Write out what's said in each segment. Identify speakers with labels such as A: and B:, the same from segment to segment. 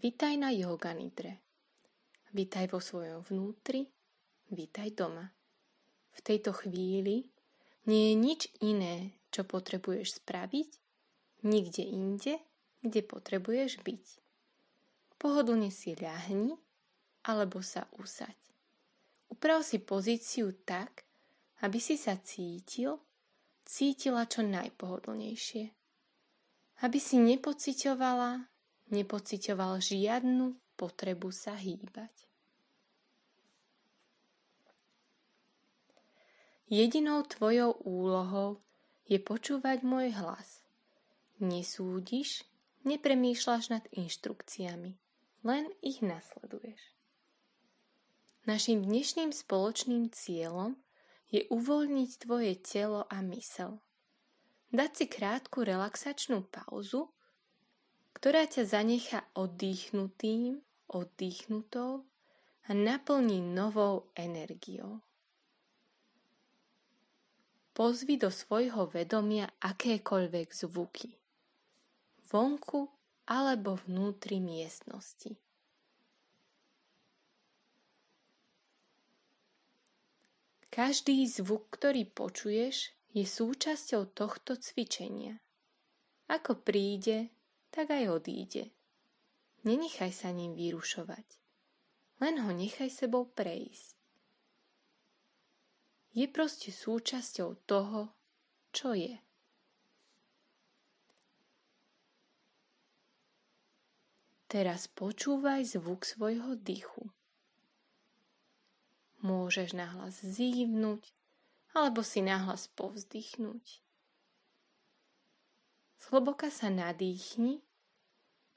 A: Vítaj na yoga nidre. Vítaj vo svojom vnútri, vítaj doma. V tejto chvíli nie je nič iné, čo potrebuješ spraviť, nikde inde, kde potrebuješ byť. Pohodlne si ľahni alebo sa usaď. Uprav si pozíciu tak, aby si sa cítil, cítila čo najpohodlnejšie. Aby si nepocitovala, nepocitoval žiadnu potrebu sa hýbať. Jedinou tvojou úlohou je počúvať môj hlas. Nesúdiš, nepremýšľaš nad inštrukciami, len ich nasleduješ. Našim dnešným spoločným cieľom je uvoľniť tvoje telo a mysel. Dať si krátku relaxačnú pauzu, ktorá ťa zanecha oddychnutým, oddychnutou a naplní novou energiou. Pozvi do svojho vedomia akékoľvek zvuky. Vonku alebo vnútri miestnosti. Každý zvuk, ktorý počuješ, je súčasťou tohto cvičenia. Ako príde, tak aj odíde. Nenechaj sa ním vyrušovať. Len ho nechaj sebou prejsť. Je proste súčasťou toho, čo je. Teraz počúvaj zvuk svojho dychu. Môžeš nahlas zívnuť alebo si nahlas povzdychnúť. Zhlboka sa nadýchni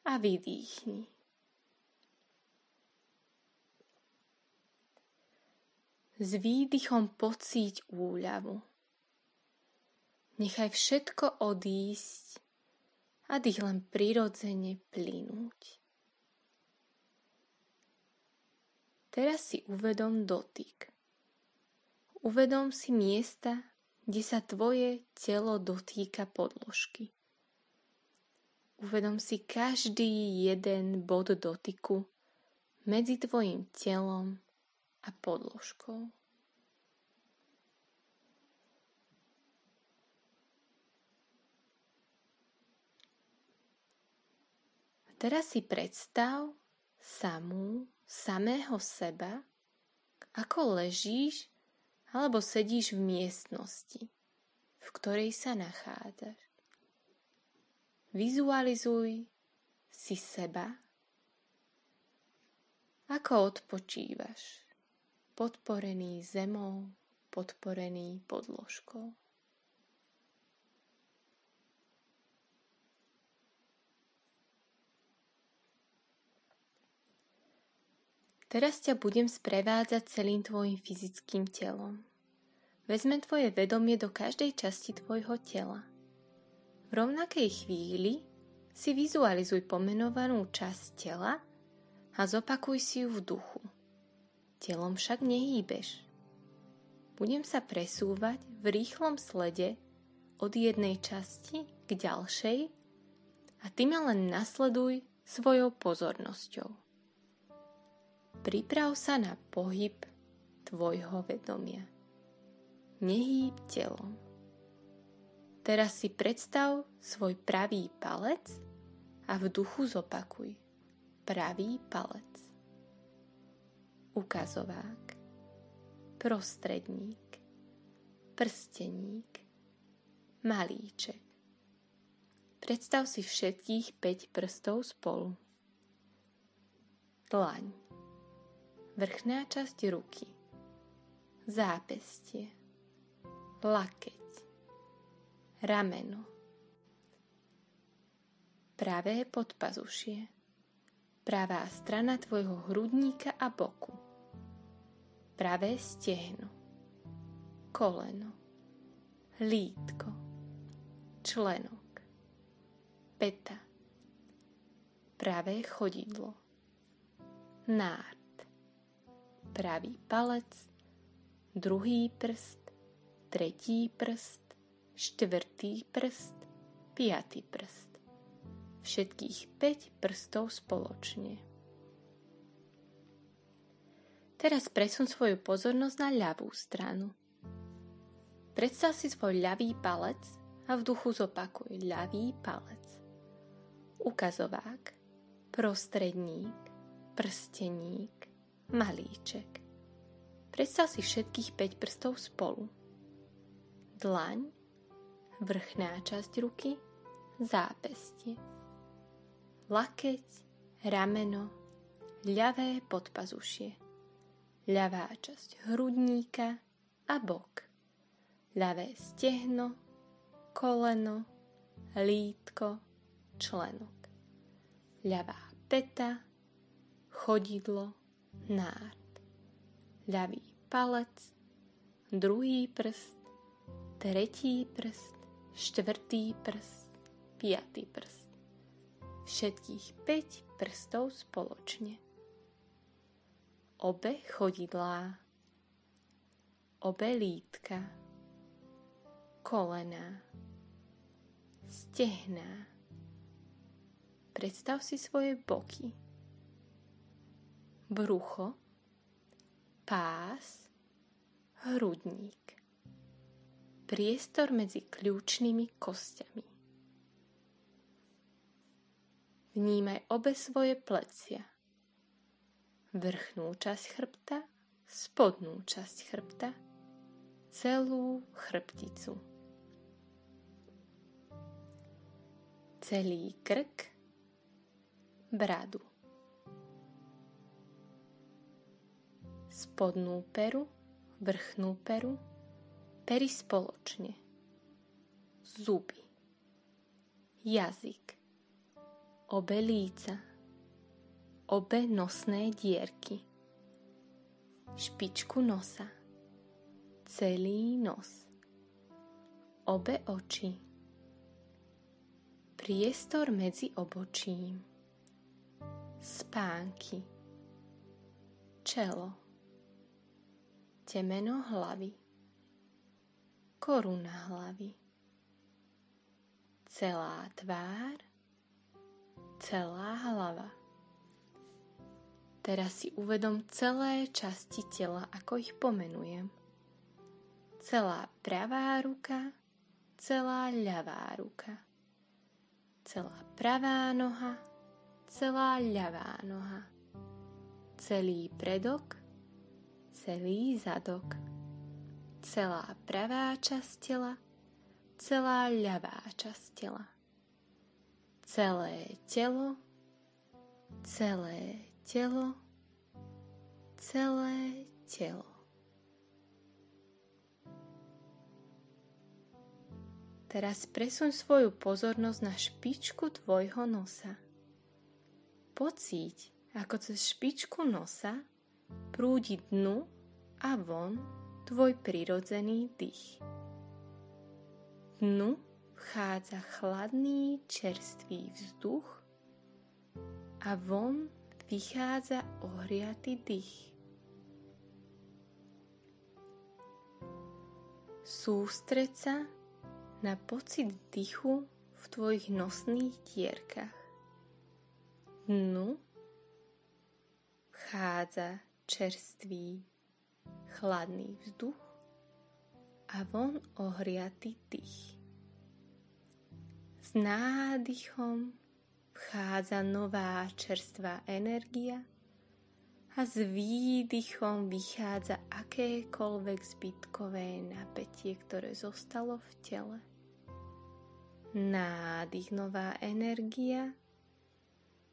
A: a vydýchni. S výdychom pocíť úľavu. Nechaj všetko odísť a dých len prirodzene plynúť. Teraz si uvedom dotyk. Uvedom si miesta, kde sa tvoje telo dotýka podložky. Uvedom si každý jeden bod dotyku medzi tvojim telom a podložkou. A teraz si predstav samú samého seba, ako ležíš alebo sedíš v miestnosti, v ktorej sa nachádzaš. Vizualizuj si seba, ako odpočívaš, podporený zemou, podporený podložkou. Teraz ťa budem sprevádzať celým tvojim fyzickým telom. Vezme tvoje vedomie do každej časti tvojho tela. Rovnakej chvíli si vizualizuj pomenovanú časť tela a zopakuj si ju v duchu. Telom však nehýbeš. Budem sa presúvať v rýchlom slede od jednej časti k ďalšej a ty ma len nasleduj svojou pozornosťou. Priprav sa na pohyb tvojho vedomia. Nehýb telom. Teraz si predstav svoj pravý palec a v duchu zopakuj. Pravý palec. Ukazovák. Prostredník. Prsteník. Malíček. Predstav si všetkých 5 prstov spolu. Dlaň vrchná časť ruky, zápestie, lakeť, rameno, pravé podpazušie, pravá strana tvojho hrudníka a boku, pravé stehno, koleno, lítko, členok, peta, pravé chodidlo, nád pravý palec, druhý prst, tretí prst, štvrtý prst, piatý prst. všetkých 5 prstov spoločne. Teraz presun svoju pozornosť na ľavú stranu. Predstav si svoj ľavý palec a v duchu zopakuj ľavý palec. Ukazovák, prostredník, prsteník, malíček. Predstav si všetkých 5 prstov spolu. Dlaň, vrchná časť ruky, zápestie. Lakeť, rameno, ľavé podpazušie. Ľavá časť hrudníka a bok. Ľavé stehno, koleno, lítko, členok. Ľavá peta, chodidlo, nárt. Ľavý palec, druhý prst, tretí prst, štvrtý prst, piatý prst. Všetkých 5 prstov spoločne. Obe chodidlá, obe lítka, kolena, stehná. Predstav si svoje boky, brucho, pás, hrudník priestor medzi kľúčnými kostiami. Vnímaj obe svoje plecia. Vrchnú časť chrbta, spodnú časť chrbta, celú chrbticu. Celý krk, bradu. Spodnú peru, vrchnú peru, pery spoločne, zuby, jazyk, obe líca, obe nosné dierky, špičku nosa, celý nos, obe oči, priestor medzi obočím, spánky, čelo, temeno hlavy koruna hlavy. Celá tvár, celá hlava. Teraz si uvedom celé časti tela, ako ich pomenujem. Celá pravá ruka, celá ľavá ruka. Celá pravá noha, celá ľavá noha. Celý predok, celý zadok celá pravá časť tela, celá ľavá časť tela. Celé telo, celé telo, celé telo. Teraz presuň svoju pozornosť na špičku tvojho nosa. Pocíť, ako cez špičku nosa prúdi dnu a von tvoj prirodzený dých. Dnu vchádza chladný čerstvý vzduch a von vychádza ohriatý dých. Sústreď sa na pocit dychu v tvojich nosných dierkach. Dnu vchádza čerstvý chladný vzduch a von ohriatý dých. S nádychom vchádza nová čerstvá energia a s výdychom vychádza akékoľvek zbytkové napätie, ktoré zostalo v tele. Nádych nová energia,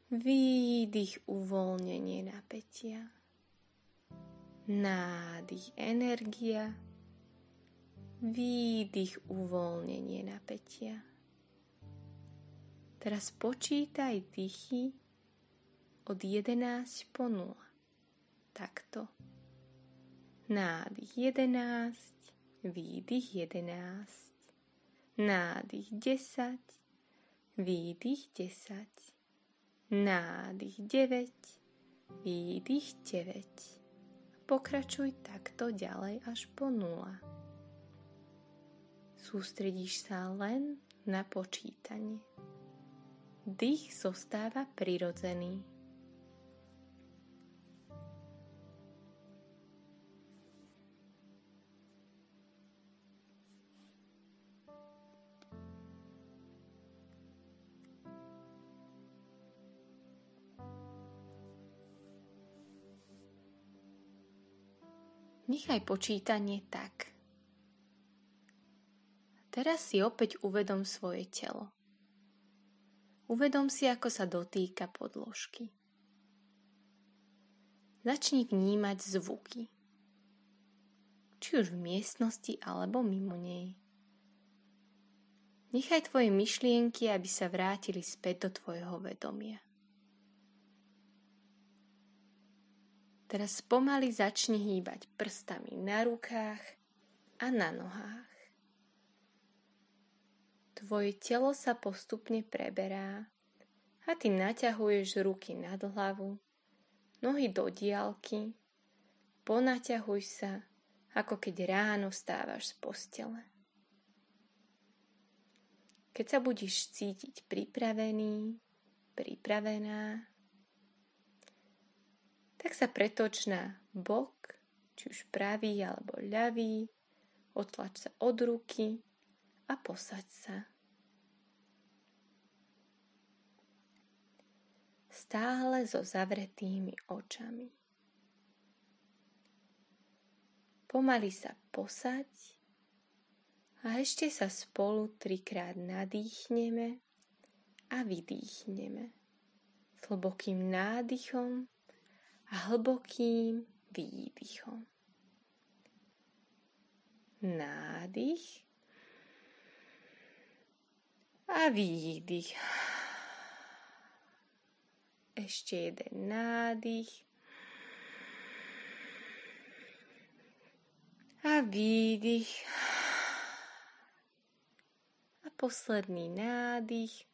A: výdych uvoľnenie napätia nádych energia, výdych uvoľnenie napätia. Teraz počítaj dýchy od 11 po 0. Takto. Nádych 11, výdych 11, nádych 10, výdych 10, nádych 9, výdych 9. Pokračuj takto ďalej až po nula. Sústredíš sa len na počítanie. Dých zostáva prirodzený. Nechaj počítanie tak. Teraz si opäť uvedom svoje telo. Uvedom si, ako sa dotýka podložky. Začni vnímať zvuky. Či už v miestnosti alebo mimo nej. Nechaj tvoje myšlienky, aby sa vrátili späť do tvojho vedomia. Teraz pomaly začni hýbať prstami na rukách a na nohách. Tvoje telo sa postupne preberá a ty naťahuješ ruky nad hlavu, nohy do diálky, ponaťahuj sa, ako keď ráno vstávaš z postele. Keď sa budeš cítiť pripravený, pripravená, tak sa pretoč na bok, či už pravý alebo ľavý, otlač sa od ruky a posaď sa. Stále so zavretými očami. Pomaly sa posaď a ešte sa spolu trikrát nadýchneme a vydýchneme. S hlbokým nádychom a hlbokým výdychom. Nádych a výdych. Ešte jeden nádych a výdych. A posledný nádych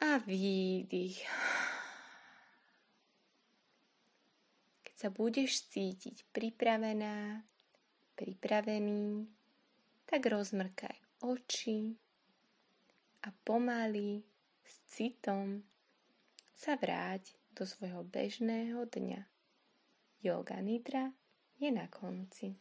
A: a výdych. Sa budeš cítiť pripravená, pripravený, tak rozmrkaj oči a pomaly s citom sa vráť do svojho bežného dňa. Yoga Nidra je na konci.